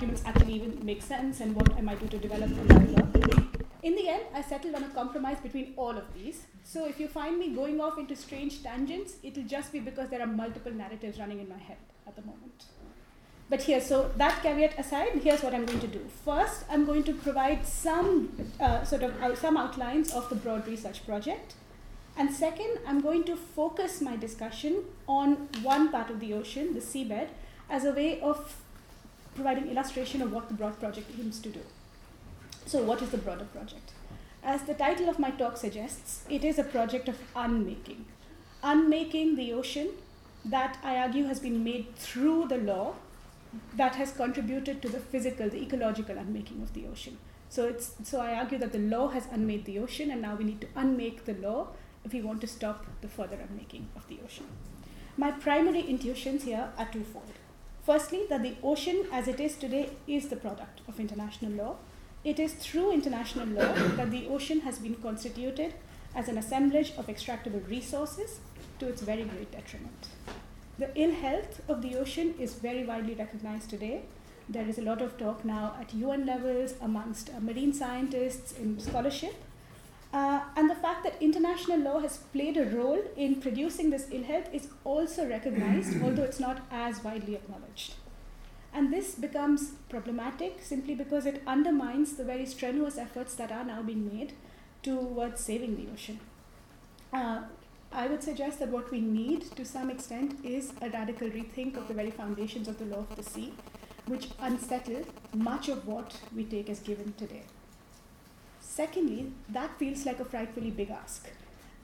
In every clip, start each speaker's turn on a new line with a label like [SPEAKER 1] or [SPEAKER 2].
[SPEAKER 1] arguments actually even make sense and what am I do to develop a dialogue. In the end, I settled on a compromise between all of these. So if you find me going off into strange tangents, it'll just be because there are multiple narratives running in my head at the moment. But here, so that caveat aside, here's what I'm going to do. First, I'm going to provide some uh, sort of some outlines of the broad research project. And second, I'm going to focus my discussion on one part of the ocean, the seabed, as a way of providing illustration of what the broad project aims to do. So, what is the broader project? As the title of my talk suggests, it is a project of unmaking. Unmaking the ocean that I argue has been made through the law that has contributed to the physical, the ecological unmaking of the ocean. So, it's, so I argue that the law has unmade the ocean, and now we need to unmake the law if we want to stop the further unmaking of the ocean. My primary intuitions here are twofold. Firstly, that the ocean as it is today is the product of international law. It is through international law that the ocean has been constituted as an assemblage of extractable resources to its very great detriment. The ill health of the ocean is very widely recognized today. There is a lot of talk now at UN levels amongst marine scientists in scholarship. Uh, and the fact that international law has played a role in producing this ill health is also recognized, although it's not as widely acknowledged. And this becomes problematic simply because it undermines the very strenuous efforts that are now being made towards saving the ocean. Uh, I would suggest that what we need to some extent is a radical rethink of the very foundations of the law of the sea, which unsettle much of what we take as given today. Secondly, that feels like a frightfully big ask.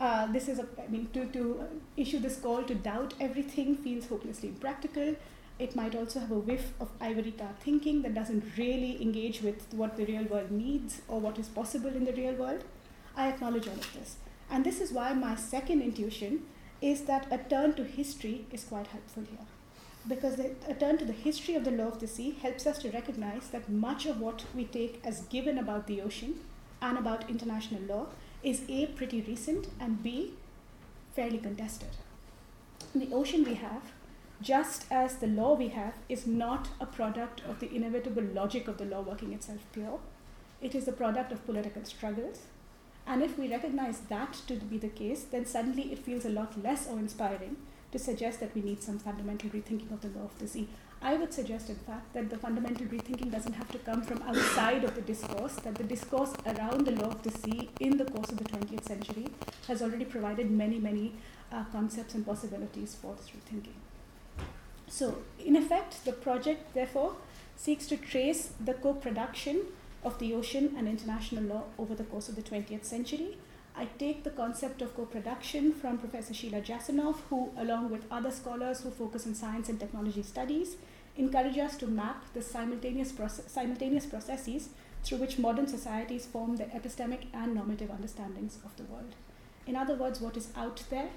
[SPEAKER 1] Uh, this is a, I mean, to, to issue this call to doubt everything feels hopelessly impractical it might also have a whiff of ivory tower thinking that doesn't really engage with what the real world needs or what is possible in the real world. I acknowledge all of this. And this is why my second intuition is that a turn to history is quite helpful here. Because a turn to the history of the law of the sea helps us to recognize that much of what we take as given about the ocean and about international law is A, pretty recent, and B, fairly contested. The ocean we have just as the law we have is not a product of the inevitable logic of the law working itself pure, it is a product of political struggles. And if we recognize that to be the case, then suddenly it feels a lot less awe inspiring to suggest that we need some fundamental rethinking of the law of the sea. I would suggest, in fact, that the fundamental rethinking doesn't have to come from outside of the discourse, that the discourse around the law of the sea in the course of the 20th century has already provided many, many uh, concepts and possibilities for this rethinking. So, in effect, the project therefore seeks to trace the co production of the ocean and international law over the course of the 20th century. I take the concept of co production from Professor Sheila Jasanoff, who, along with other scholars who focus on science and technology studies, encourage us to map the simultaneous, process, simultaneous processes through which modern societies form their epistemic and normative understandings of the world. In other words, what is out there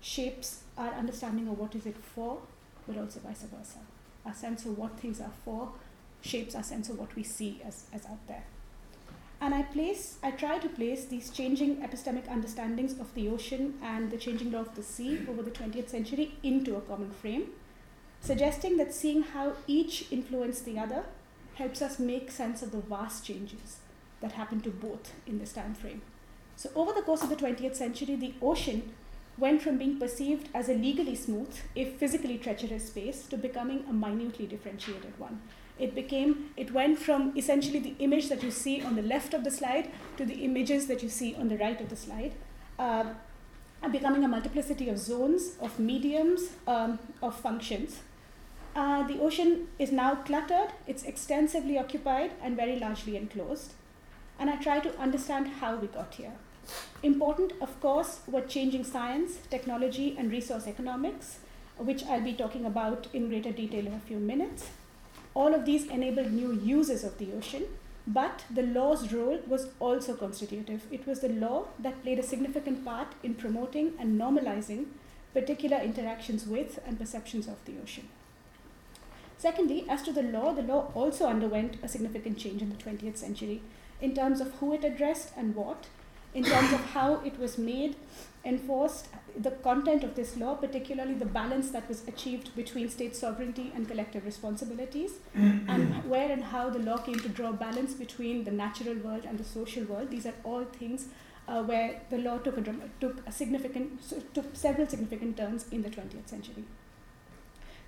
[SPEAKER 1] shapes our understanding of what is it for but also vice versa. Our sense of what things are for shapes our sense of what we see as, as out there. And I place, I try to place these changing epistemic understandings of the ocean and the changing law of the sea over the 20th century into a common frame, suggesting that seeing how each influenced the other helps us make sense of the vast changes that happened to both in this time frame. So over the course of the 20th century, the ocean went from being perceived as a legally smooth, if physically treacherous space, to becoming a minutely differentiated one. It became, it went from essentially the image that you see on the left of the slide to the images that you see on the right of the slide, uh, becoming a multiplicity of zones, of mediums, um, of functions. Uh, the ocean is now cluttered, it's extensively occupied, and very largely enclosed. And I try to understand how we got here. Important, of course, were changing science, technology, and resource economics, which I'll be talking about in greater detail in a few minutes. All of these enabled new uses of the ocean, but the law's role was also constitutive. It was the law that played a significant part in promoting and normalizing particular interactions with and perceptions of the ocean. Secondly, as to the law, the law also underwent a significant change in the 20th century in terms of who it addressed and what, in terms of how it was made, enforced, the content of this law, particularly the balance that was achieved between state sovereignty and collective responsibilities, and where and how the law came to draw balance between the natural world and the social world. These are all things uh, where the law took a, took a significant, took several significant turns in the 20th century.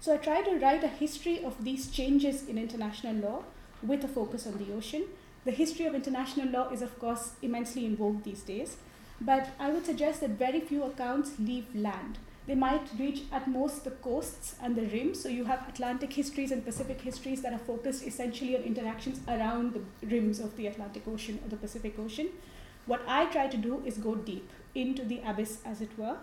[SPEAKER 1] So I tried to write a history of these changes in international law with a focus on the ocean. The history of international law is, of course, immensely in vogue these days, but I would suggest that very few accounts leave land. They might reach at most the coasts and the rims. So you have Atlantic histories and Pacific histories that are focused essentially on interactions around the rims of the Atlantic Ocean or the Pacific Ocean. What I try to do is go deep into the abyss, as it were,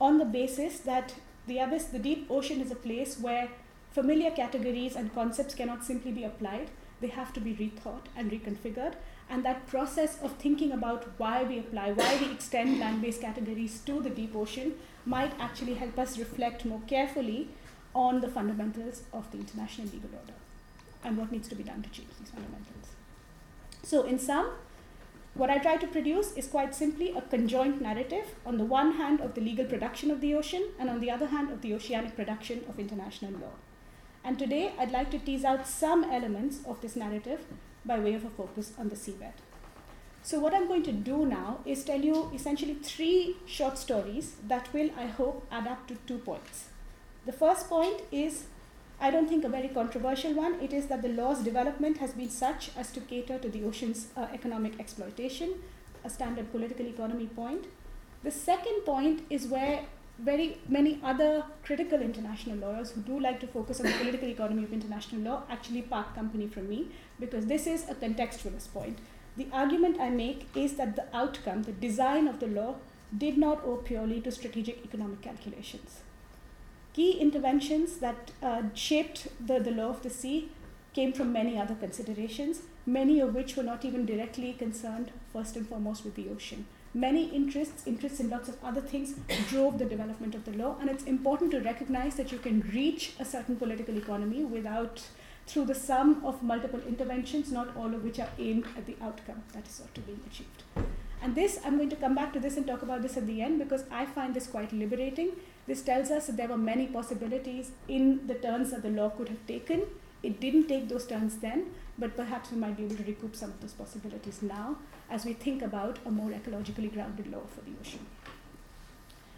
[SPEAKER 1] on the basis that the abyss, the deep ocean, is a place where familiar categories and concepts cannot simply be applied, they have to be rethought and reconfigured. And that process of thinking about why we apply, why we extend land based categories to the deep ocean might actually help us reflect more carefully on the fundamentals of the international legal order and what needs to be done to change these fundamentals. So, in sum, what I try to produce is quite simply a conjoint narrative, on the one hand, of the legal production of the ocean, and on the other hand, of the oceanic production of international law. And today, I'd like to tease out some elements of this narrative by way of a focus on the seabed. So, what I'm going to do now is tell you essentially three short stories that will, I hope, add up to two points. The first point is I don't think a very controversial one. It is that the law's development has been such as to cater to the ocean's uh, economic exploitation, a standard political economy point. The second point is where very many other critical international lawyers who do like to focus on the political economy of international law actually part company from me because this is a contextualist point. The argument I make is that the outcome, the design of the law, did not owe purely to strategic economic calculations. Key interventions that uh, shaped the, the law of the sea came from many other considerations, many of which were not even directly concerned, first and foremost, with the ocean. Many interests, interests in lots of other things, drove the development of the law, and it's important to recognize that you can reach a certain political economy without, through the sum of multiple interventions, not all of which are aimed at the outcome that is sought to be achieved. And this, I'm going to come back to this and talk about this at the end because I find this quite liberating this tells us that there were many possibilities in the turns that the law could have taken. It didn't take those turns then, but perhaps we might be able to recoup some of those possibilities now as we think about a more ecologically grounded law for the ocean.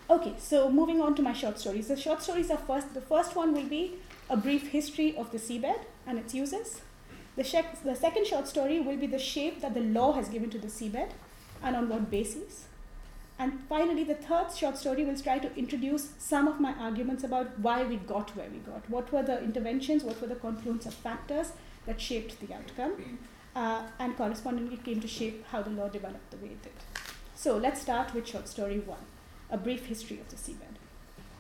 [SPEAKER 1] Okay, so moving on to my short stories. The short stories are first, the first one will be a brief history of the seabed and its uses. The, sh- the second short story will be the shape that the law has given to the seabed and on what basis. And finally, the third short story will try to introduce some of my arguments about why we got where we got. What were the interventions, what were the confluence of factors that shaped the outcome, uh, and correspondingly came to shape how the law developed the way it did. So let's start with short story one a brief history of the seabed.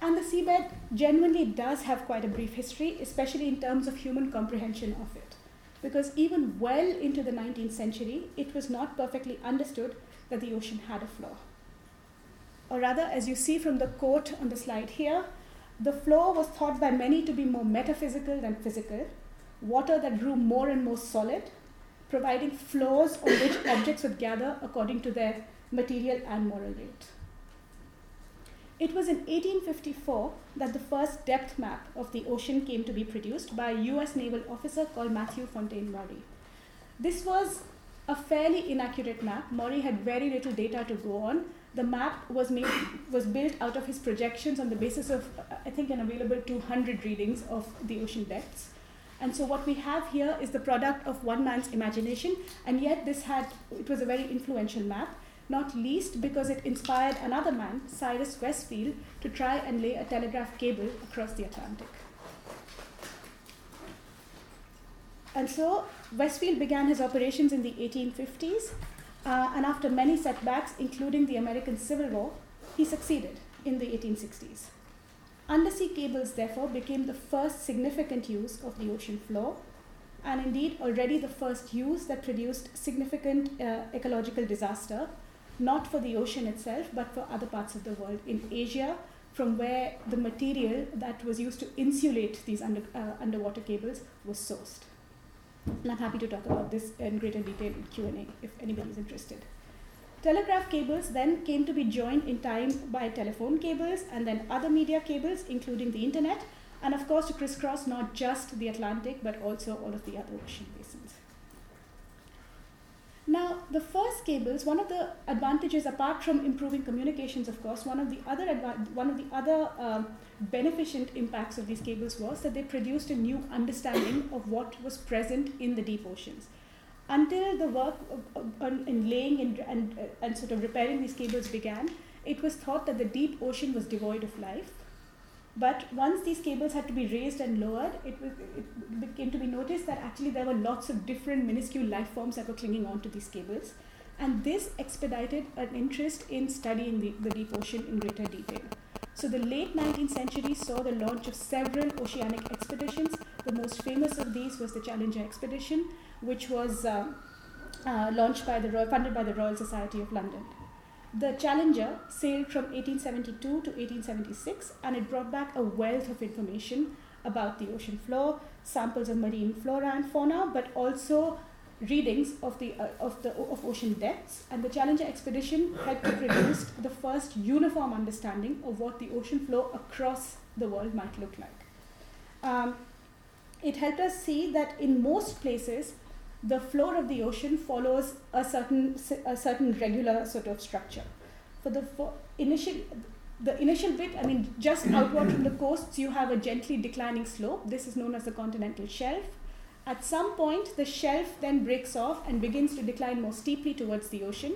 [SPEAKER 1] And the seabed genuinely does have quite a brief history, especially in terms of human comprehension of it. Because even well into the 19th century, it was not perfectly understood that the ocean had a floor or rather, as you see from the quote on the slide here, the floor was thought by many to be more metaphysical than physical, water that grew more and more solid, providing floors on which objects would gather according to their material and moral weight. It was in 1854 that the first depth map of the ocean came to be produced by a US naval officer called Matthew Fontaine Maury. This was a fairly inaccurate map. Maury had very little data to go on, the map was made was built out of his projections on the basis of I think an available 200 readings of the ocean depths. And so what we have here is the product of one man's imagination, and yet this had it was a very influential map, not least because it inspired another man, Cyrus West Field, to try and lay a telegraph cable across the Atlantic. And so West Field began his operations in the 1850s uh, and after many setbacks, including the American Civil War, he succeeded in the 1860s. Undersea cables, therefore, became the first significant use of the ocean floor, and indeed already the first use that produced significant uh, ecological disaster, not for the ocean itself, but for other parts of the world. In Asia, from where the material that was used to insulate these under, uh, underwater cables was sourced. And I'm happy to talk about this in greater detail in Q&A if anybody is interested. telegraph cables then came to be joined in time by telephone cables and then other media cables, including the internet, and of course to crisscross not just the Atlantic but also all of the other ocean basins. Now, the first cables, one of the advantages, apart from improving communications, of course, one of the other adva- one of the other um, beneficent impacts of these cables was that they produced a new understanding of what was present in the deep oceans. Until the work in laying and, and, uh, and sort of repairing these cables began, it was thought that the deep ocean was devoid of life but once these cables had to be raised and lowered, it, was, it to be noticed that actually there were lots of different minuscule life forms that were clinging onto these cables. And this expedited an interest in studying the, the deep ocean in greater detail. So the late 19th century saw the launch of several oceanic expeditions. The most famous of these was the Challenger expedition, which was uh, uh, launched by the funded by the Royal Society of London. The Challenger sailed from 1872 to 1876 and it brought back a wealth of information about the ocean floor, samples of marine flora and fauna, but also readings of the uh, of the of ocean depths. And the Challenger expedition helped to produce the first uniform understanding of what the ocean floor across the world might look like. Um, it helped us see that in most places the floor of the ocean follows a certain a certain regular sort of structure. For the for initial the initial bit, I mean, just outward from the coasts, you have a gently declining slope. This is known as the continental shelf. At some point, the shelf then breaks off and begins to decline more steeply towards the ocean.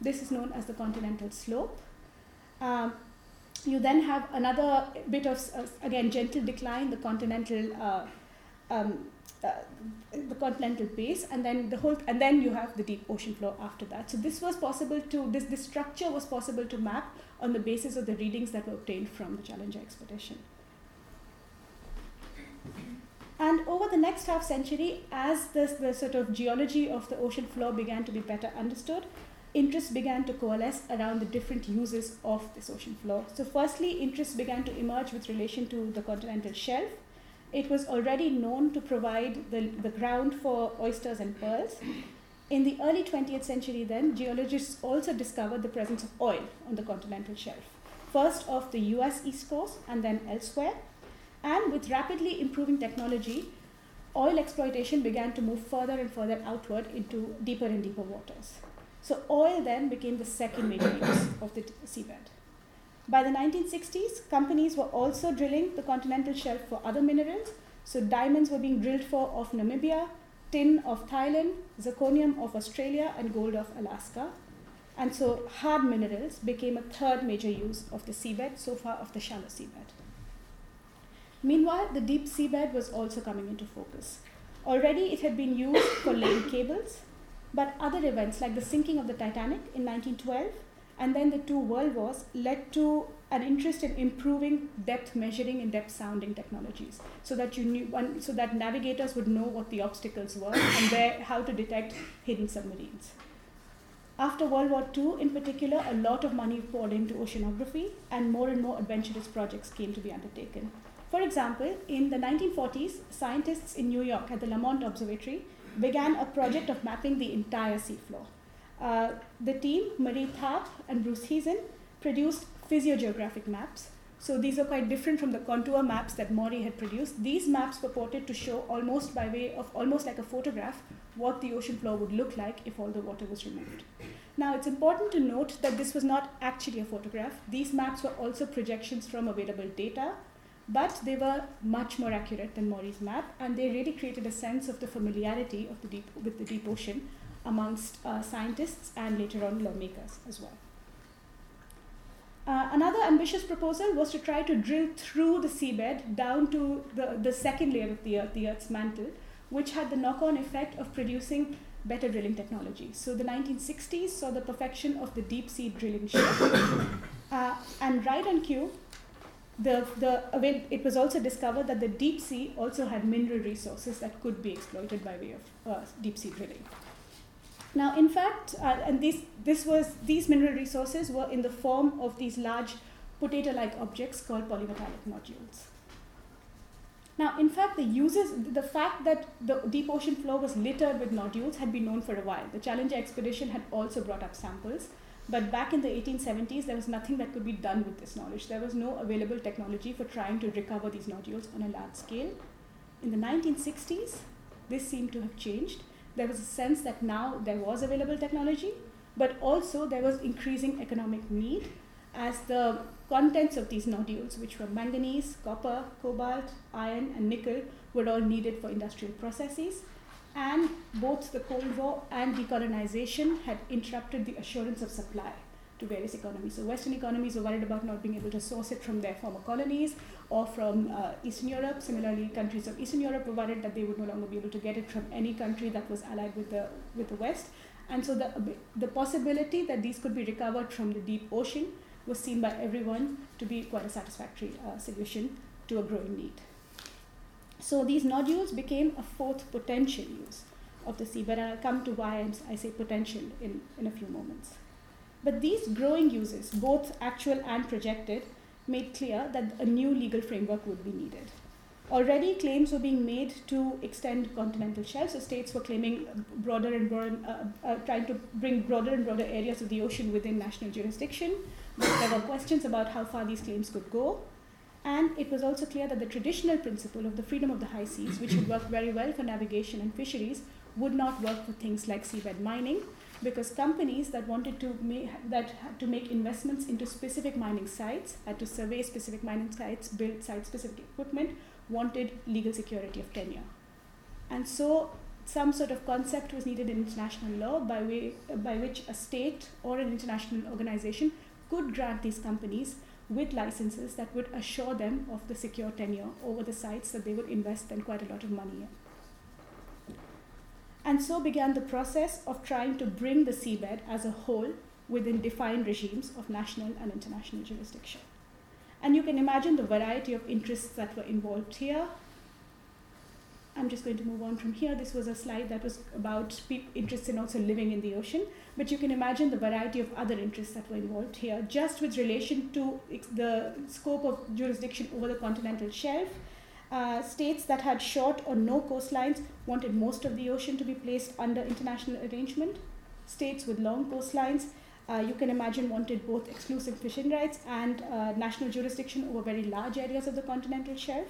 [SPEAKER 1] This is known as the continental slope. Um, you then have another bit of, uh, again, gentle decline, the continental uh, um, uh, the continental base and then the whole and then you have the deep ocean floor after that. So this was possible to this this structure was possible to map on the basis of the readings that were obtained from the challenger expedition. And over the next half century as this the sort of geology of the ocean floor began to be better understood interest began to coalesce around the different uses of this ocean floor so firstly interest began to emerge with relation to the continental shelf it was already known to provide the, the ground for oysters and pearls. In the early 20th century, then, geologists also discovered the presence of oil on the continental shelf, first off the US East Coast and then elsewhere. And with rapidly improving technology, oil exploitation began to move further and further outward into deeper and deeper waters. So, oil then became the second major use of the seabed. By the 1960s, companies were also drilling the continental shelf for other minerals. So diamonds were being drilled for of Namibia, tin of Thailand, zirconium of Australia, and gold of Alaska. And so hard minerals became a third major use of the seabed, so far of the shallow seabed. Meanwhile, the deep seabed was also coming into focus. Already it had been used for laying cables, but other events like the sinking of the Titanic in 1912 and then the two world wars led to an interest in improving depth measuring and depth sounding technologies so that you knew so that navigators would know what the obstacles were and where how to detect hidden submarines. After world war ii in particular a lot of money poured into oceanography and more and more adventurous projects came to be undertaken. For example in the 1940s scientists in new york at the lamont observatory began a project of mapping the entire seafloor uh, the team, Marie Tharp and Bruce Heezen, produced physiogeographic maps. So these are quite different from the contour maps that Maury had produced. These maps purported to show almost by way of almost like a photograph what the ocean floor would look like if all the water was removed. Now it's important to note that this was not actually a photograph. These maps were also projections from available data, but they were much more accurate than Maury's map, and they really created a sense of the familiarity of the deep with the deep ocean amongst uh, scientists and later on lawmakers as well. Uh, another ambitious proposal was to try to drill through the seabed down to the, the second layer of the Earth, the Earth's mantle, which had the knock on effect of producing better drilling technology. So the 1960s saw the perfection of the deep sea drilling ship. uh, and right on cue, the, the, it was also discovered that the deep sea also had mineral resources that could be exploited by way of uh, deep sea drilling. Now, in fact, uh, and this, this was, these mineral resources were in the form of these large potato-like objects called polymetallic nodules. Now, in fact, the uses, the fact that the deep ocean floor was littered with nodules had been known for a while. The Challenger expedition had also brought up samples. But back in the 1870s, there was nothing that could be done with this knowledge. There was no available technology for trying to recover these nodules on a large scale. In the 1960s, this seemed to have changed. There was a sense that now there was available technology, but also there was increasing economic need as the contents of these nodules, which were manganese, copper, cobalt, iron, and nickel, were all needed for industrial processes. And both the Cold War and decolonization had interrupted the assurance of supply to various economies. So, Western economies were worried about not being able to source it from their former colonies or from uh, Eastern Europe. Similarly, countries of Eastern Europe provided that they would no longer be able to get it from any country that was allied with the, with the West. And so, the, the possibility that these could be recovered from the deep ocean was seen by everyone to be quite a satisfactory uh, solution to a growing need. So these nodules became a fourth potential use of the seabed, and I'll come to why I say potential in, in a few moments. But these growing uses, both actual and projected, made clear that a new legal framework would be needed. Already, claims were being made to extend continental shelves. So states were claiming broader and broader, uh, uh, trying to bring broader and broader areas of the ocean within national jurisdiction. There were questions about how far these claims could go. And it was also clear that the traditional principle of the freedom of the high seas, which had worked very well for navigation and fisheries, would not work for things like seabed mining, because companies that wanted to make that had to make investments into specific mining sites, had to survey specific mining sites, build site-specific equipment, wanted legal security of tenure. And so some sort of concept was needed in international law by, way, by which a state or an international organization could grant these companies with licenses that would assure them of the secure tenure over the sites that they would invest then quite a lot of money in. And so began the process of trying to bring the seabed as a whole within defined regimes of national and international jurisdiction. And you can imagine the variety of interests that were involved here I'm just going to move on from here. This was a slide that was about interests in also living in the ocean, but you can imagine the variety of other interests that were involved here, just with relation to the scope of jurisdiction over the continental shelf. Uh, states that had short or no coastlines wanted most of the ocean to be placed under international arrangement. States with long coastlines, uh, you can imagine, wanted both exclusive fishing rights and uh, national jurisdiction over very large areas of the continental shelf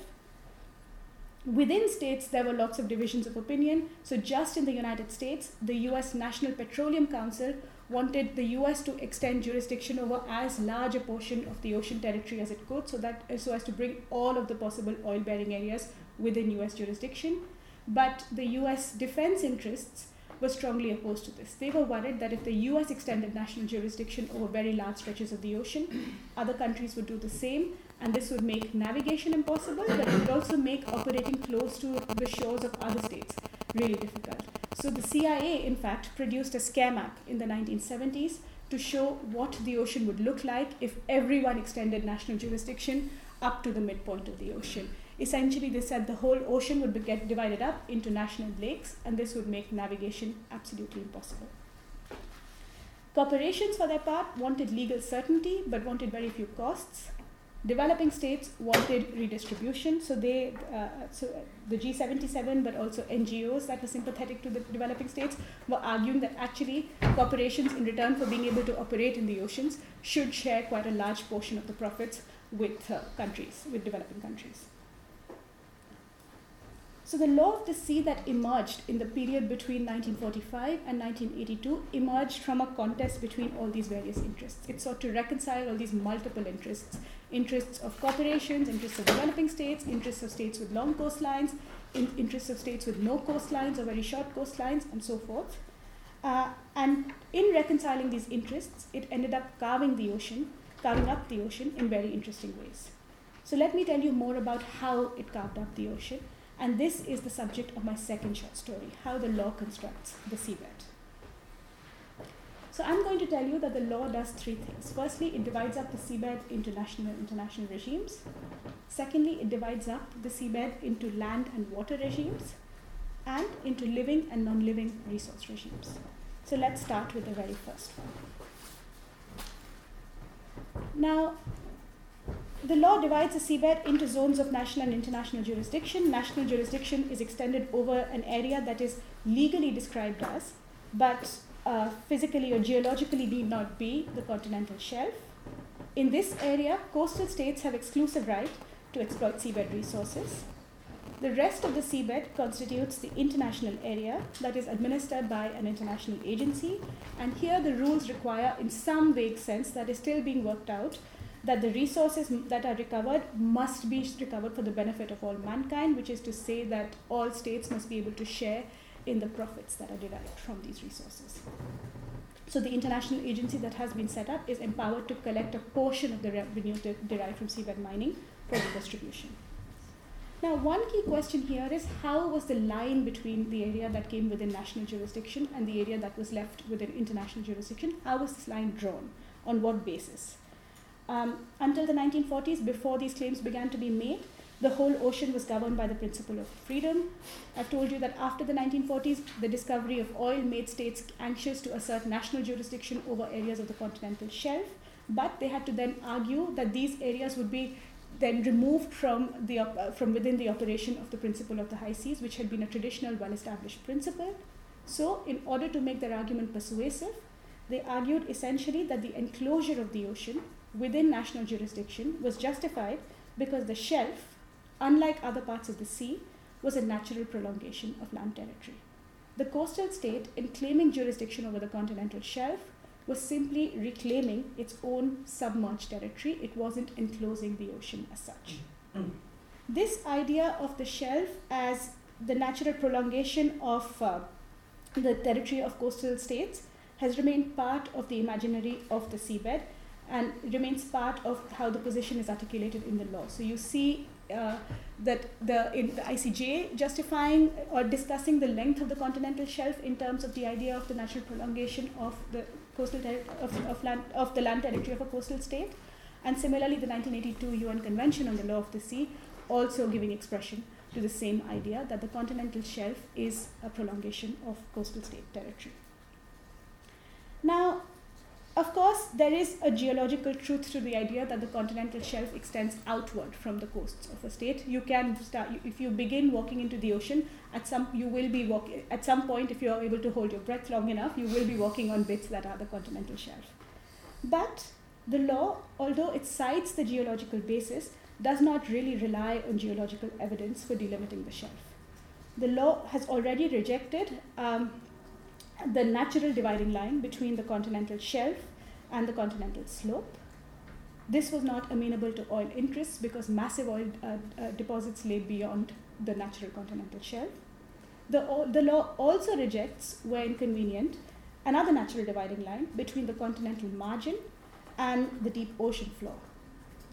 [SPEAKER 1] within states, there were lots of divisions of opinion. So, just in the United States, the US National Petroleum Council wanted the US to extend jurisdiction over as large a portion of the ocean territory as it could, so that so as to bring all of the possible oil bearing areas within US jurisdiction. But the US defense interests were strongly opposed to this. They were worried that if the US extended national jurisdiction over very large stretches of the ocean, other countries would do the same, and this would make navigation impossible, but it would also make operating close to the shores of other states really difficult. So the CIA, in fact, produced a scare map in the 1970s to show what the ocean would look like if everyone extended national jurisdiction up to the midpoint of the ocean. Essentially, they said the whole ocean would get divided up into national lakes, and this would make navigation absolutely impossible. Corporations, for their part, wanted legal certainty but wanted very few costs. Developing states wanted redistribution, so they, uh, so the G77, but also NGOs that were sympathetic to the developing states, were arguing that actually corporations, in return for being able to operate in the oceans, should share quite a large portion of the profits with uh, countries, with developing countries. So the law of the sea that emerged in the period between 1945 and 1982 emerged from a contest between all these various interests. It sought to reconcile all these multiple interests interests of corporations, interests of developing states, interests of states with long coastlines, in interests of states with no coastlines or very short coastlines, and so forth. Uh, and in reconciling these interests, it ended up carving the ocean, carving up the ocean in very interesting ways. So let me tell you more about how it carved up the ocean. And this is the subject of my second short story how the law constructs the seabed. So I'm going to tell you that the law does three things. Firstly, it divides up the seabed into national and international regimes. Secondly, it divides up the seabed into land and water regimes and into living and non living resource regimes. So let's start with the very first one. Now, the law divides the seabed into zones of national and international jurisdiction. National jurisdiction is extended over an area that is legally described as, but uh, physically or geologically need not be the continental shelf. In this area, coastal states have exclusive right to exploit seabed resources. The rest of the seabed constitutes the international area that is administered by an international agency, and here the rules require, in some vague sense that is still being worked out, that the resources that are recovered must be recovered for the benefit of all mankind, which is to say that all states must be able to share in the profits that are derived from these resources. So the international agency that has been set up is empowered to collect a portion of the revenue de- derived from seabed mining for the distribution. Now, one key question here is how was the line between the area that came within national jurisdiction and the area that was left within international jurisdiction? How was this line drawn? On what basis? Um, until the 1940s, before these claims began to be made, the whole ocean was governed by the principle of freedom. I've told you that after the 1940s, the discovery of oil made states anxious to assert national jurisdiction over areas of the continental shelf, but they had to then argue that these areas would be then removed from, the, uh, from within the operation of the principle of the high seas, which had been a traditional, well established principle. So, in order to make their argument persuasive, they argued essentially that the enclosure of the ocean within national jurisdiction was justified because the shelf unlike other parts of the sea, was a natural prolongation of land territory. The coastal state, in claiming jurisdiction over the continental shelf, was simply reclaiming its own submerged territory. It wasn't enclosing the ocean as such. This idea of the shelf as the natural prolongation of uh, the territory of coastal states has remained part of the imaginary of the seabed and remains part of how the position is articulated in the law. So you see uh, that the, in the ICJ justifying or discussing the length of the continental shelf in terms of the idea of the natural prolongation of the coastal ter- of, of, land, of the land territory of a coastal state, and similarly the 1982 UN Convention on the Law of the Sea also giving expression to the same idea that the continental shelf is a prolongation of coastal state territory. Now, of course, there is a geological truth to the idea that the continental shelf extends outward from the coasts of a state. You can start if you begin walking into the ocean. At some, you will be walking. At some point, if you are able to hold your breath long enough, you will be walking on bits that are the continental shelf. But the law, although it cites the geological basis, does not really rely on geological evidence for delimiting the shelf. The law has already rejected um, the natural dividing line between the continental shelf and the continental slope. This was not amenable to oil interests because massive oil uh, uh, deposits lay beyond the natural continental shelf. The, the law also rejects, where inconvenient, another natural dividing line between the continental margin and the deep ocean floor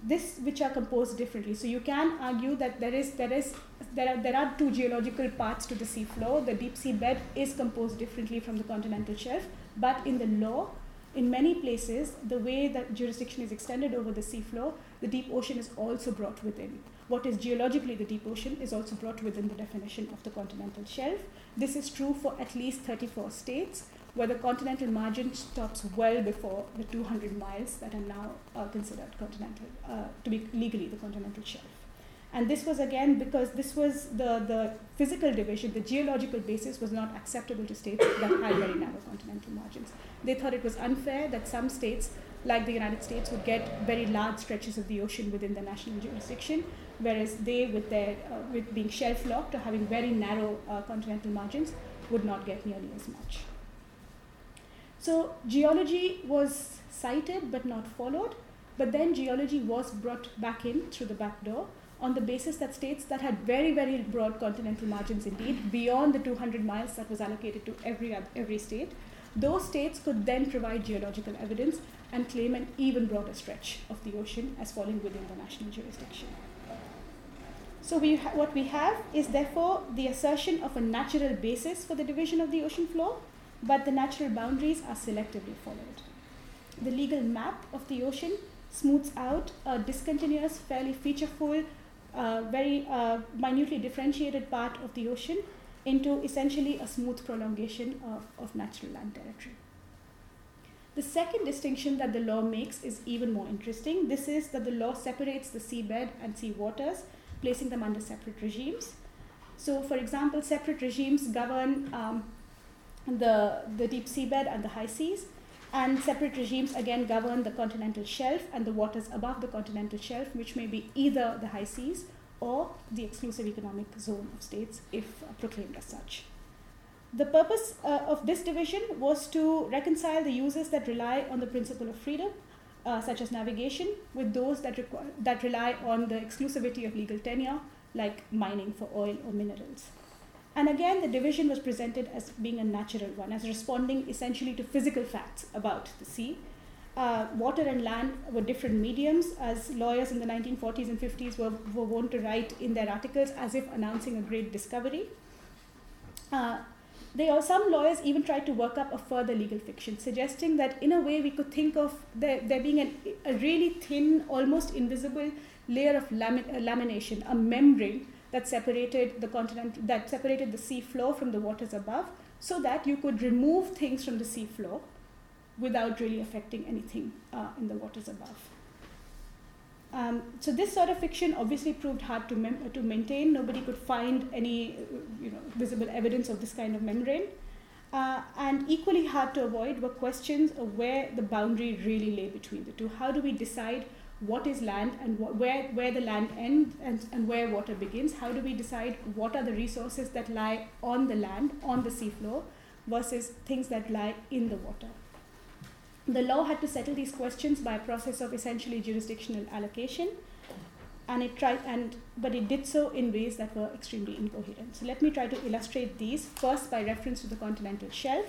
[SPEAKER 1] this which are composed differently. So you can argue that there is there is there are there are two geological parts to the sea floor. The deep sea bed is composed differently from the continental shelf, but in the law, in many places, the way that jurisdiction is extended over the sea floor, the deep ocean is also brought within. What is geologically the deep ocean is also brought within the definition of the continental shelf. This is true for at least 34 states where the continental margin stops well before the 200 miles that are now uh, considered continental, uh, to be legally the continental shelf. And this was again because this was the, the physical division, the geological basis was not acceptable to states that had very narrow continental margins. They thought it was unfair that some states, like the United States, would get very large stretches of the ocean within their national jurisdiction, whereas they, with their uh, with being shelf locked or having very narrow uh, continental margins, would not get nearly as much. So geology was cited but not followed, but then geology was brought back in through the back door on the basis that states that had very, very broad continental margins indeed, beyond the 200 miles that was allocated to every, every state, those states could then provide geological evidence and claim an even broader stretch of the ocean as falling within the national jurisdiction. So we ha- what we have is therefore the assertion of a natural basis for the division of the ocean floor but the natural boundaries are selectively followed. The legal map of the ocean smooths out a discontinuous, fairly featureful, uh, very uh, minutely differentiated part of the ocean into essentially a smooth prolongation of, of natural land territory. The second distinction that the law makes is even more interesting. This is that the law separates the seabed and sea waters, placing them under separate regimes. So, for example, separate regimes govern um, the, the deep seabed and the high seas. And separate regimes again govern the continental shelf and the waters above the continental shelf, which may be either the high seas or the exclusive economic zone of states if proclaimed as such. The purpose uh, of this division was to reconcile the uses that rely on the principle of freedom, uh, such as navigation, with those that, require, that rely on the exclusivity of legal tenure, like mining for oil or minerals. And again, the division was presented as being a natural one, as responding essentially to physical facts about the sea. Uh, water and land were different mediums, as lawyers in the 1940s and 50s were, were wont to write in their articles as if announcing a great discovery. Uh, they are, some lawyers even tried to work up a further legal fiction, suggesting that in a way we could think of there, there being an, a really thin, almost invisible layer of lami- lamination, a membrane that separated the continent, that separated the sea floor from the waters above, so that you could remove things from the sea floor without really affecting anything uh, in the waters above. Um, so this sort of fiction obviously proved hard to, mem- to maintain. Nobody could find any you know, visible evidence of this kind of membrane. Uh, and equally hard to avoid were questions of where the boundary really lay between the two. How do we decide what is land and wh- where, where the land ends and, and where water begins? How do we decide what are the resources that lie on the land, on the seafloor, versus things that lie in the water? the law had to settle these questions by a process of essentially jurisdictional allocation and it tried and but it did so in ways that were extremely incoherent so let me try to illustrate these first by reference to the continental shelf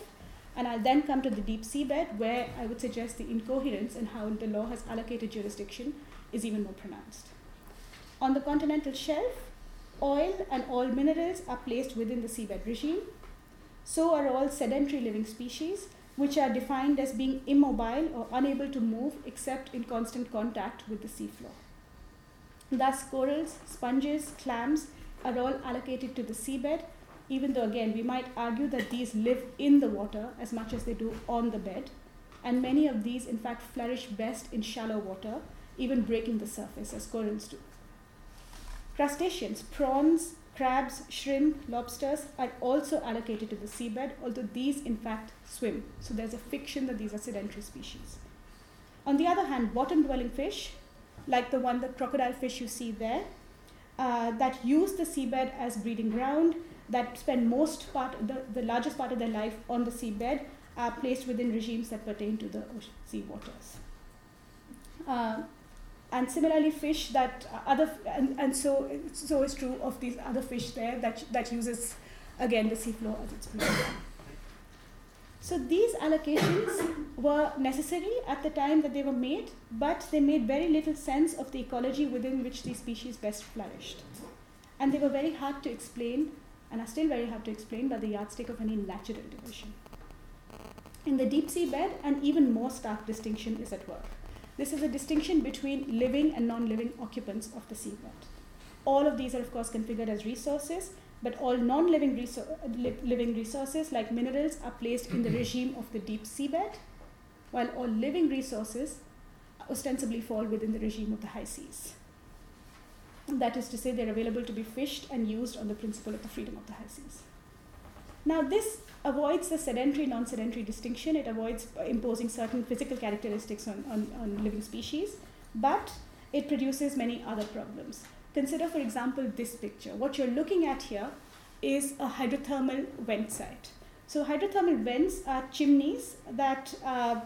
[SPEAKER 1] and i'll then come to the deep seabed where i would suggest the incoherence and how the law has allocated jurisdiction is even more pronounced on the continental shelf oil and all minerals are placed within the seabed regime so are all sedentary living species which are defined as being immobile or unable to move except in constant contact with the seafloor. Thus, corals, sponges, clams are all allocated to the seabed, even though, again, we might argue that these live in the water as much as they do on the bed, and many of these, in fact, flourish best in shallow water, even breaking the surface as corals do. Crustaceans, prawns, Crabs, shrimp, lobsters are also allocated to the seabed, although these in fact swim. So there's a fiction that these are sedentary species. On the other hand, bottom dwelling fish, like the one, the crocodile fish you see there, uh, that use the seabed as breeding ground, that spend most part, the, the largest part of their life on the seabed, are placed within regimes that pertain to the sea waters. Uh, and similarly fish that other and, and so so is true of these other fish there that that uses again the seafloor as its breeding so these allocations were necessary at the time that they were made but they made very little sense of the ecology within which these species best flourished and they were very hard to explain and are still very hard to explain by the yardstick of any natural division in the deep sea bed an even more stark distinction is at work this is a distinction between living and non-living occupants of the seabed. All of these are of course configured as resources, but all non-living resor- living resources like minerals are placed in the mm-hmm. regime of the deep seabed, while all living resources ostensibly fall within the regime of the high seas. That is to say, they're available to be fished and used on the principle of the freedom of the high seas. Now, this avoids the sedentary non sedentary distinction, it avoids imposing certain physical characteristics on, on, on living species, but it produces many other problems. Consider, for example, this picture. What you're looking at here is a hydrothermal vent site. So, hydrothermal vents are chimneys that uh,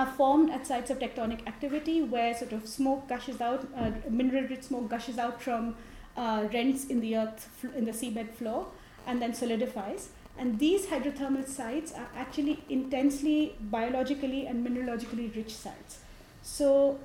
[SPEAKER 1] are formed at sites of tectonic activity where sort of smoke gushes out, uh, mineral rich smoke gushes out from uh, rents in the earth, in the seabed floor, and then solidifies. And these hydrothermal sites are actually intensely biologically and mineralogically rich sites. So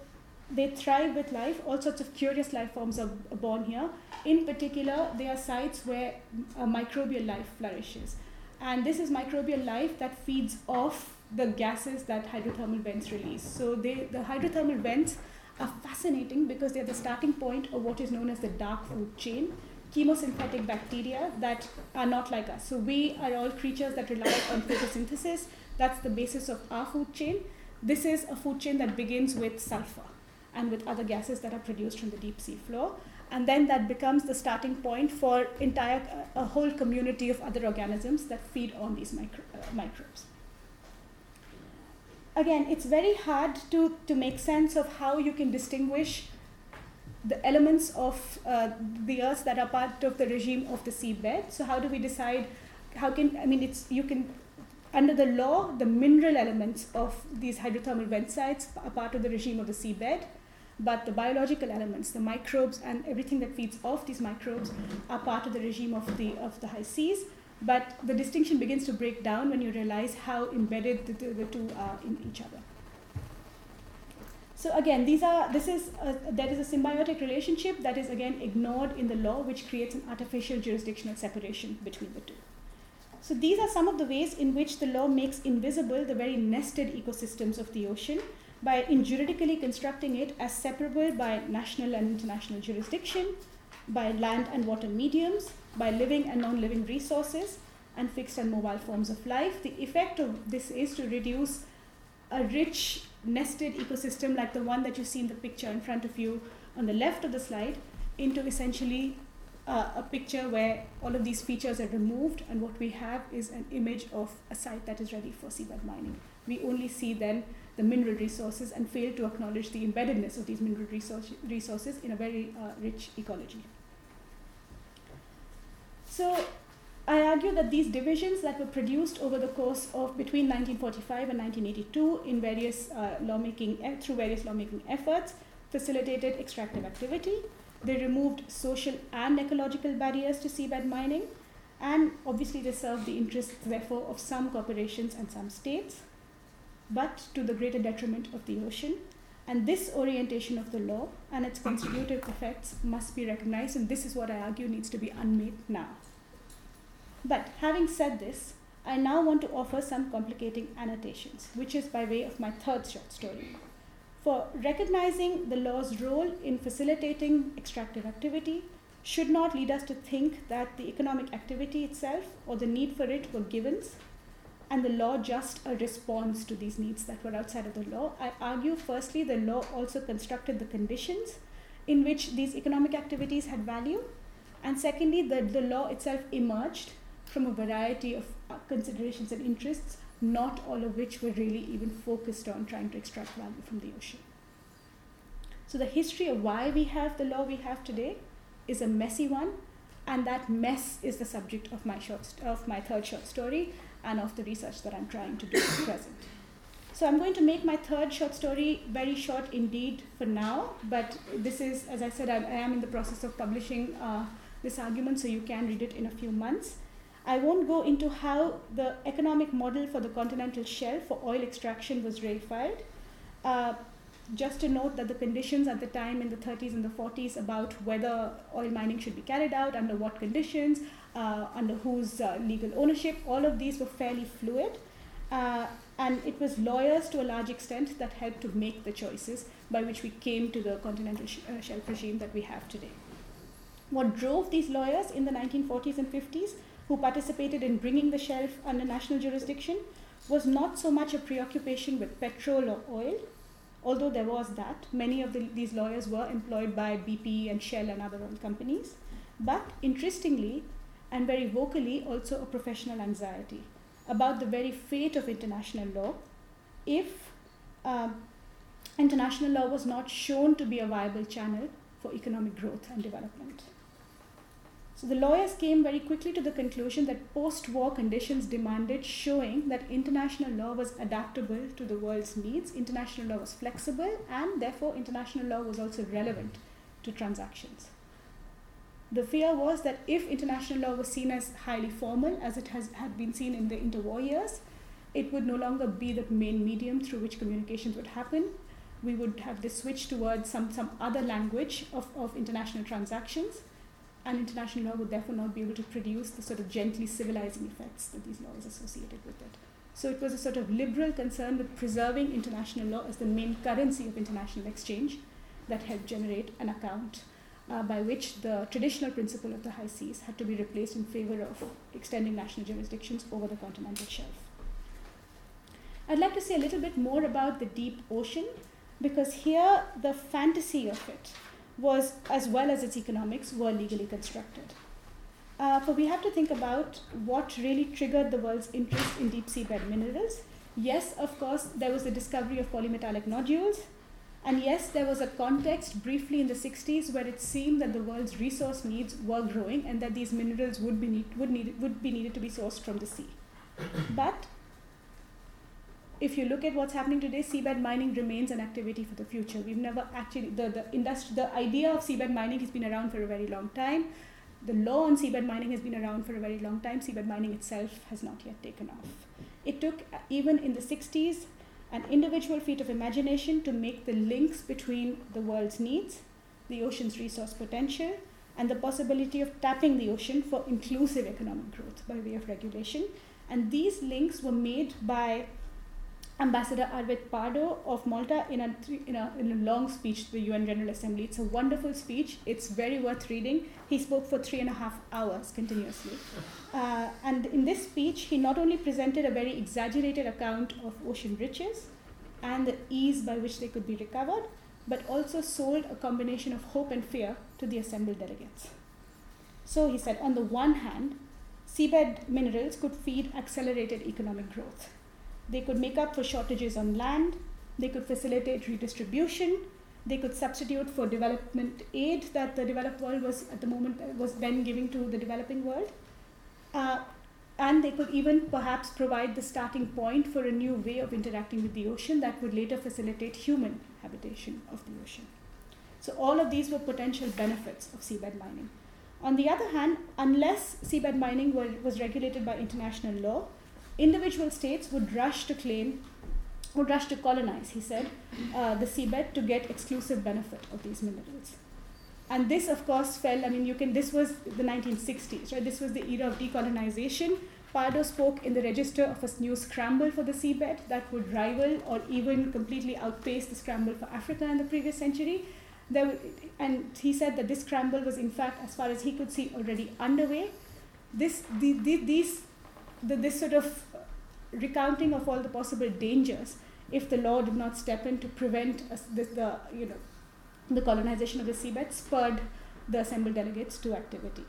[SPEAKER 1] they thrive with life. All sorts of curious life forms are born here. In particular, they are sites where microbial life flourishes. And this is microbial life that feeds off the gases that hydrothermal vents release. So they, the hydrothermal vents are fascinating because they're the starting point of what is known as the dark food chain chemosynthetic bacteria that are not like us. So we are all creatures that rely on photosynthesis. That's the basis of our food chain. This is a food chain that begins with sulfur and with other gases that are produced from the deep sea floor. and then that becomes the starting point for entire uh, a whole community of other organisms that feed on these micro, uh, microbes again it's very hard to, to make sense of how you can distinguish the elements of uh, the earth that are part of the regime of the seabed so how do we decide how can i mean it's you can under the law the mineral elements of these hydrothermal vent sites are part of the regime of the seabed but the biological elements, the microbes and everything that feeds off these microbes are part of the regime of the, of the high seas. But the distinction begins to break down when you realize how embedded the, the, the two are in each other. So again, these are this is a, there is a symbiotic relationship that is again ignored in the law, which creates an artificial jurisdictional separation between the two. So these are some of the ways in which the law makes invisible the very nested ecosystems of the ocean by in juridically constructing it as separable by national and international jurisdiction, by land and water mediums, by living and non living resources, and fixed and mobile forms of life. The effect of this is to reduce a rich, nested ecosystem like the one that you see in the picture in front of you on the left of the slide into essentially uh, a picture where all of these features are removed, and what we have is an image of a site that is ready for seabed mining. We only see then the mineral resources and fail to acknowledge the embeddedness of these mineral resource, resources in a very uh, rich ecology. So I argue that these divisions that were produced over the course of between 1945 and 1982 in various uh, lawmaking uh, through various lawmaking efforts facilitated extractive activity. They removed social and ecological barriers to seabed mining, and obviously they served the interests, therefore, of some corporations and some states but to the greater detriment of the ocean. And this orientation of the law and its constitutive effects must be recognized, and this is what I argue needs to be unmade now. But having said this, I now want to offer some complicating annotations, which is by way of my third short story. For recognizing the law's role in facilitating extractive activity should not lead us to think that the economic activity itself or the need for it were givens and the law just a response to these needs that were outside of the law. I argue, firstly, the law also constructed the conditions in which these economic activities had value, and secondly, that the law itself emerged from a variety of uh, considerations and interests, not all of which were really even focused on trying to extract value from the ocean. So, the history of why we have the law we have today is a messy one, and that mess is the subject of my short of my third short story and of the research that I'm trying to do at present. So I'm going to make my third short story very short indeed for now, but this is, as I said, I, I am in the process of publishing uh, this argument, so you can read it in a few months. I won't go into how the economic model for the continental shelf for oil extraction was reified. Uh, just to note that the conditions at the time in the 30s and the 40s about whether oil mining should be carried out, under what conditions, uh, under whose uh, legal ownership, all of these were fairly fluid. Uh, and it was lawyers to a large extent that helped to make the choices by which we came to the continental sh- uh, shelf regime that we have today. What drove these lawyers in the 1940s and 50s, who participated in bringing the shelf under national jurisdiction, was not so much a preoccupation with petrol or oil, although there was that. Many of the, these lawyers were employed by BP and Shell and other oil companies. But interestingly, and very vocally also a professional anxiety about the very fate of international law if uh, international law was not shown to be a viable channel for economic growth and development. So the lawyers came very quickly to the conclusion that post war conditions demanded showing that international law was adaptable to the world's needs, international law was flexible, and therefore international law was also relevant to transactions. The fear was that if international law was seen as highly formal, as it has had been seen in the interwar years, it would no longer be the main medium through which communications would happen. We would have this switch towards some, some other language of, of international transactions, and international law would therefore not be able to produce the sort of gently civilizing effects that these laws associated with it. So it was a sort of liberal concern with preserving international law as the main currency of international exchange that helped generate an account uh, by which the traditional principle of the high seas had to be replaced in favor of extending national jurisdictions over the continental shelf. I'd like to say a little bit more about the deep ocean because here the fantasy of it was, as well as its economics, were legally constructed. Uh, for we have to think about what really triggered the world's interest in deep seabed minerals. Yes, of course, there was the discovery of polymetallic nodules, and yes, there was a context briefly in the 60s where it seemed that the world's resource needs were growing and that these minerals would be, need, would, need, would be needed to be sourced from the sea. But if you look at what's happening today, seabed mining remains an activity for the future. We've never actually, the, the, industry, the idea of seabed mining has been around for a very long time. The law on seabed mining has been around for a very long time. Seabed mining itself has not yet taken off. It took, uh, even in the 60s, an individual feat of imagination to make the links between the world's needs, the ocean's resource potential, and the possibility of tapping the ocean for inclusive economic growth by way of regulation. And these links were made by Ambassador Arvid Pardo of Malta in a, in, a, in a long speech to the UN General Assembly. It's a wonderful speech. It's very worth reading. He spoke for three and a half hours continuously. Uh, and in this speech, he not only presented a very exaggerated account of ocean riches and the ease by which they could be recovered, but also sold a combination of hope and fear to the assembled delegates. So he said, on the one hand, seabed minerals could feed accelerated economic growth they could make up for shortages on land, they could facilitate redistribution, they could substitute for development aid that the developed world was at the moment was then giving to the developing world. Uh, and they could even perhaps provide the starting point for a new way of interacting with the ocean that would later facilitate human habitation of the ocean. So, all of these were potential benefits of seabed mining. On the other hand, unless seabed mining were, was regulated by international law, individual states would rush to claim, would rush to colonize, he said, uh, the seabed to get exclusive benefit of these minerals. And this, of course, fell, I mean, you can, this was the 1960s, right? This was the era of decolonization. Pardo spoke in the register of a new scramble for the seabed that would rival or even completely outpace the scramble for Africa in the previous century. There, and he said that this scramble was, in fact, as far as he could see, already underway. This, the, the, these the, this sort of recounting of all the possible dangers if the law did not step in to prevent the, the, you know, the colonization of the seabed spurred the assembled delegates to activity.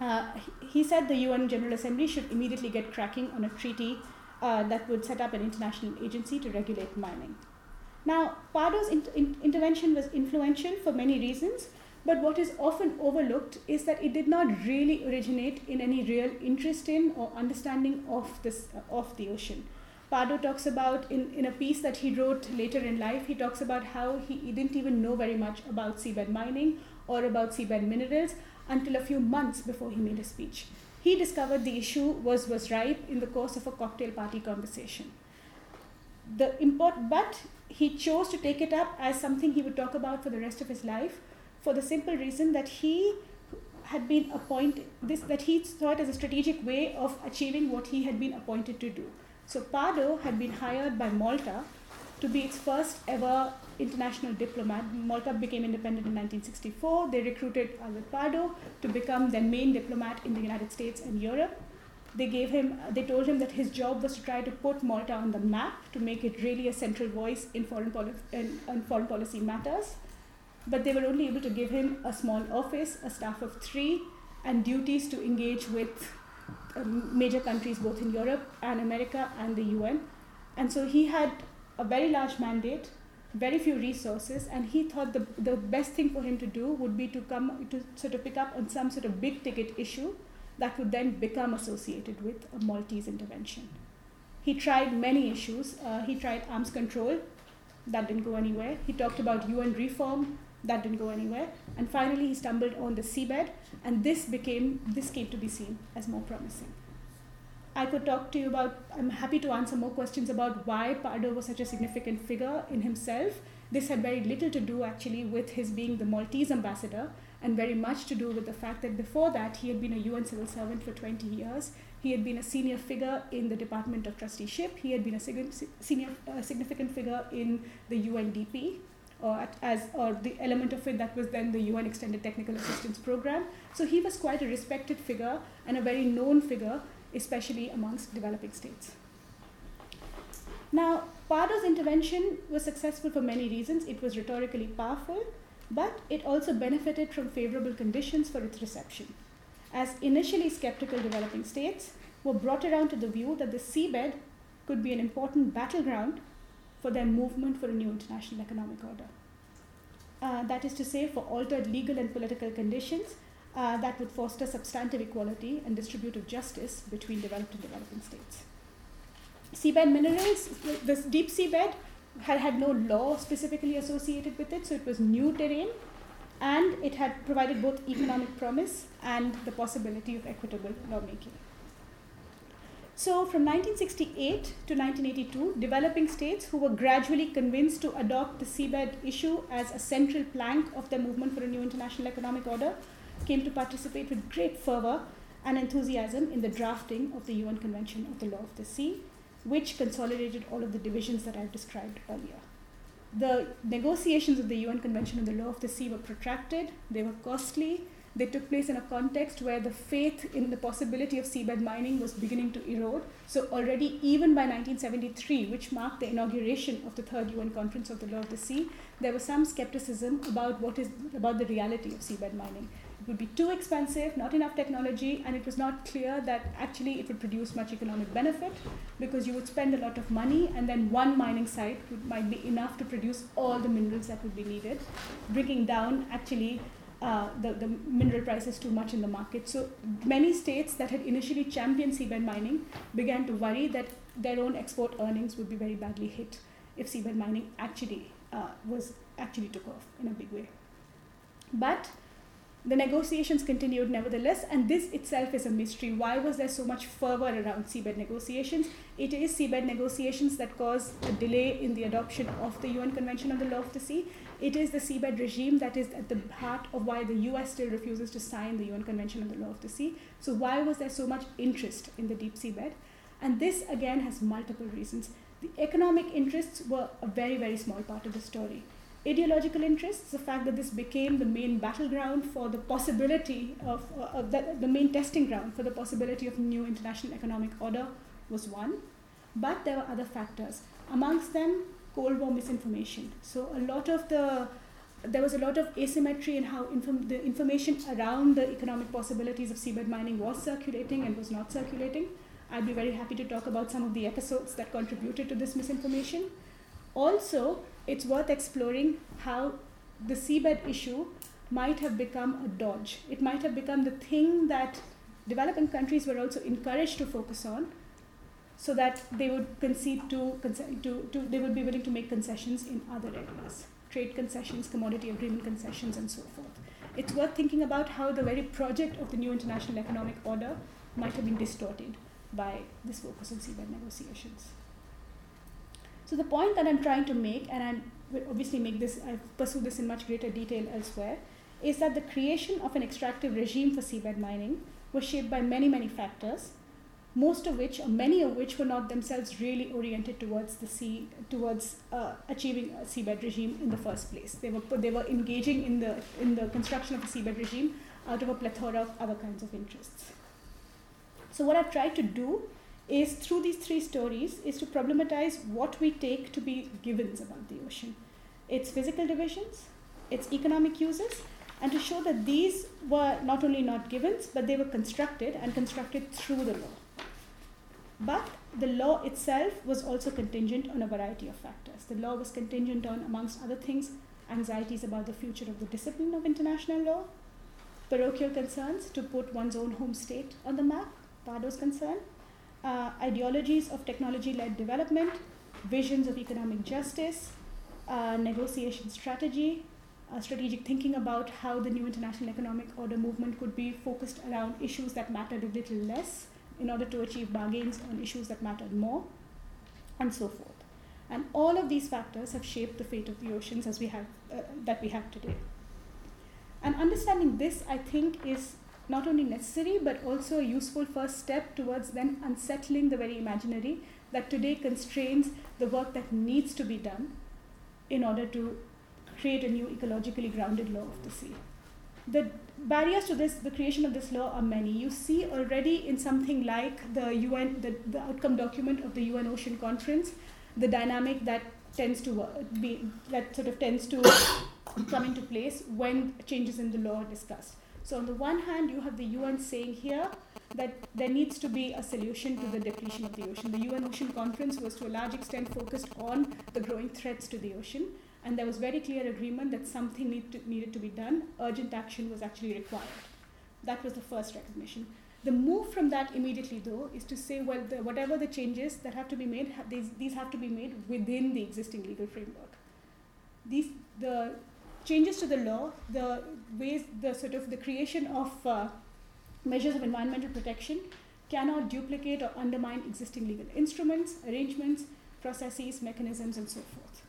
[SPEAKER 1] Uh, he said the UN General Assembly should immediately get cracking on a treaty uh, that would set up an international agency to regulate mining. Now, Pardo's in- in- intervention was influential for many reasons, but what is often overlooked is that it did not really originate in any real interest in or understanding of this uh, of the ocean. Pardo talks about in, in a piece that he wrote later in life, he talks about how he, he didn't even know very much about seabed mining or about seabed minerals until a few months before he made a speech. He discovered the issue was, was ripe in the course of a cocktail party conversation. The import, but he chose to take it up as something he would talk about for the rest of his life for the simple reason that he had been appointed this that he saw it as a strategic way of achieving what he had been appointed to do. So Pardo had been hired by Malta to be its first ever international diplomat. Malta became independent in 1964. They recruited Arvid Pardo to become their main diplomat in the United States and Europe. They gave him, they told him that his job was to try to put Malta on the map to make it really a central voice in foreign, poli- in, in foreign policy matters but they were only able to give him a small office, a staff of three, and duties to engage with um, major countries both in Europe and America and the UN. And so he had a very large mandate, very few resources, and he thought the, the best thing for him to do would be to come to sort of pick up on some sort of big ticket issue that would then become associated with a Maltese intervention. He tried many issues. Uh, he tried arms control, that didn't go anywhere. He talked about UN reform, that didn't go anywhere. And finally, he stumbled on the seabed, and this became this came to be seen as more promising. I could talk to you about. I'm happy to answer more questions about why Pardo was such a significant figure in himself. This had very little to do actually with his being the Maltese ambassador, and very much to do with the fact that before that he had been a UN civil servant for 20 years. He had been a senior figure in the Department of Trusteeship. He had been a senior, uh, significant figure in the UNDP, Uh, or as or the element of it that was then the UN Extended Technical Assistance Program. So he was quite a respected figure and a very known figure, especially amongst developing states. Now, Pardo's intervention was successful for many reasons. It was rhetorically powerful. but it also benefited from favorable conditions for its reception, as initially skeptical developing states were brought around to the view that the seabed could be an important battleground for their movement for a new international economic order. Uh, that is to say, for altered legal and political conditions uh, that would foster substantive equality and distributive justice between developed and developing states. Seabed minerals, this deep seabed had had no law specifically associated with it, so it was new terrain, and it had provided both economic promise and the possibility of equitable lawmaking. So, from 1968 to 1982, developing states who were gradually convinced to adopt the seabed issue as a central plank of their movement for a new international economic order came to participate with great fervor and enthusiasm in the drafting of the UN Convention of the Law of the Sea, which consolidated all of the divisions that I've described earlier. The negotiations of the UN Convention on the Law of the Sea were protracted, they were costly, they took place in a context where the faith in the possibility of seabed mining was beginning to erode. So, already, even by 1973, which marked the inauguration of the third UN Conference of the Law of the Sea, there was some skepticism about what is about the reality of seabed mining. It would be too expensive, not enough technology, and it was not clear that actually it would produce much economic benefit because you would spend a lot of money, and then one mining site would, might be enough to produce all the minerals that would be needed, bringing down actually uh, the, the mineral prices too much in the market. So many states that had initially championed seabed mining began to worry that their own export earnings would be very badly hit if seabed mining actually uh, was actually took off in a big way. But the negotiations continued nevertheless, and this itself is a mystery. Why was there so much fervor around seabed negotiations? It is seabed negotiations that caused a delay in the adoption of the UN Convention on the Law of the Sea. It is the seabed regime that is at the heart of why the US still refuses to sign the UN Convention on the Law of the Sea. So, why was there so much interest in the deep seabed? And this again has multiple reasons. The economic interests were a very, very small part of the story ideological interests, the fact that this became the main battleground for the possibility of, uh, the, the main testing ground for the possibility of new international economic order was one. But there were other factors. Amongst them, Cold War misinformation. So a lot of the there was a lot of asymmetry in how inform, the information around the economic possibilities of seabed mining was circulating and was not circulating. I'd be very happy to talk about some of the episodes that contributed to this misinformation. Also, it's worth exploring how the seabed issue might have become a dodge. It might have become the thing that developing countries were also encouraged to focus on so that they would concede to, to, to they would be willing to make concessions in other areas trade concessions commodity agreement concessions and so forth it's worth thinking about how the very project of the new international economic order might have been distorted by this focus on seabed negotiations so the point that I'm trying to make, and I obviously make this, I pursue this in much greater detail elsewhere, is that the creation of an extractive regime for seabed mining was shaped by many, many factors, most of which, or many of which, were not themselves really oriented towards the sea, towards uh, achieving a seabed regime in the first place. They were they were engaging in the in the construction of a seabed regime out of a plethora of other kinds of interests. So what I've tried to do is through these three stories is to problematize what we take to be givens about the ocean. Its physical divisions its economic uses and to show that these were not only not givens but they were constructed and constructed through the law. But the law itself was also contingent on a variety of factors. The law was contingent on amongst other things anxieties about the future of the discipline of international law parochial concerns to put one's own home state on the map pardo's concern uh, ideologies of technology led development, visions of economic justice, uh, negotiation strategy, uh, strategic thinking about how the new international economic order movement could be focused around issues that mattered a little less in order to achieve bargains on issues that mattered more, and so forth. And all of these factors have shaped the fate of the oceans as we have, uh, that we have today. And understanding this, I think, is not only necessary but also a useful first step towards then unsettling the very imaginary that today constrains the work that needs to be done in order to create a new ecologically grounded law of the sea. The barriers to this, the creation of this law are many. You see already in something like the UN, the, the outcome document of the UN Ocean Conference, the dynamic that tends to be, that sort of tends to come into place when changes in the law are discussed. So, on the one hand, you have the UN saying here that there needs to be a solution to the depletion of the ocean. The UN Ocean Conference was to a large extent focused on the growing threats to the ocean, and there was very clear agreement that something need to, needed to be done. Urgent action was actually required. That was the first recognition. The move from that immediately, though, is to say, well, the, whatever the changes that have to be made, these, these have to be made within the existing legal framework. These, the changes to the law, the ways, the sort of the creation of uh, measures of environmental protection cannot duplicate or undermine existing legal instruments, arrangements, processes, mechanisms, and so forth.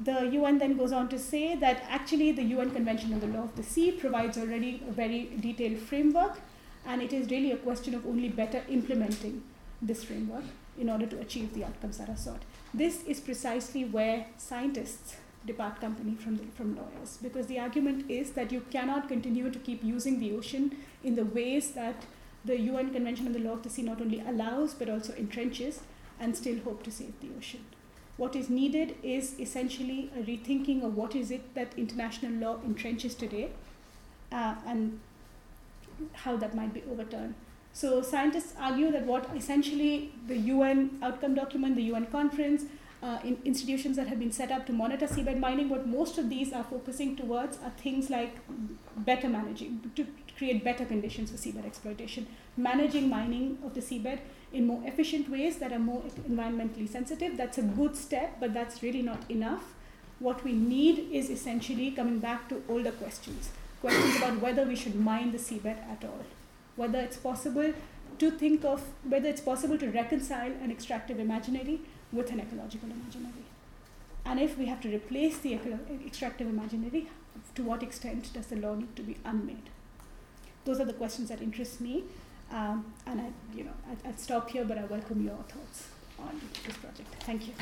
[SPEAKER 1] The UN then goes on to say that actually the UN Convention on the Law of the Sea provides already a very detailed framework, and it is really a question of only better implementing this framework in order to achieve the outcomes that are sought. This is precisely where scientists depart company from, the, from lawyers because the argument is that you cannot continue to keep using the ocean in the ways that the UN Convention on the Law of the Sea not only allows but also entrenches and still hope to save the ocean. What is needed is essentially a rethinking of what is it that international law entrenches today uh, and how that might be overturned. So scientists argue that what essentially the UN outcome document, the UN conference, uh, in institutions that have been set up to monitor seabed mining, what most of these are focusing towards are things like better managing, to create better conditions for seabed exploitation, managing mining of the seabed in more efficient ways that are more environmentally sensitive. That's a good step, but that's really not enough. What we need is essentially coming back to older questions questions about whether we should mine the seabed at all, whether it's possible to think of whether it's possible to reconcile an extractive imaginary with an ecological imaginary. And if we have to replace the extractive imaginary, to what extent does the law need to be unmade? Those are the questions that interest me. Um, and I, you know, I, I'd stop here, but I welcome your thoughts on this project. Thank you.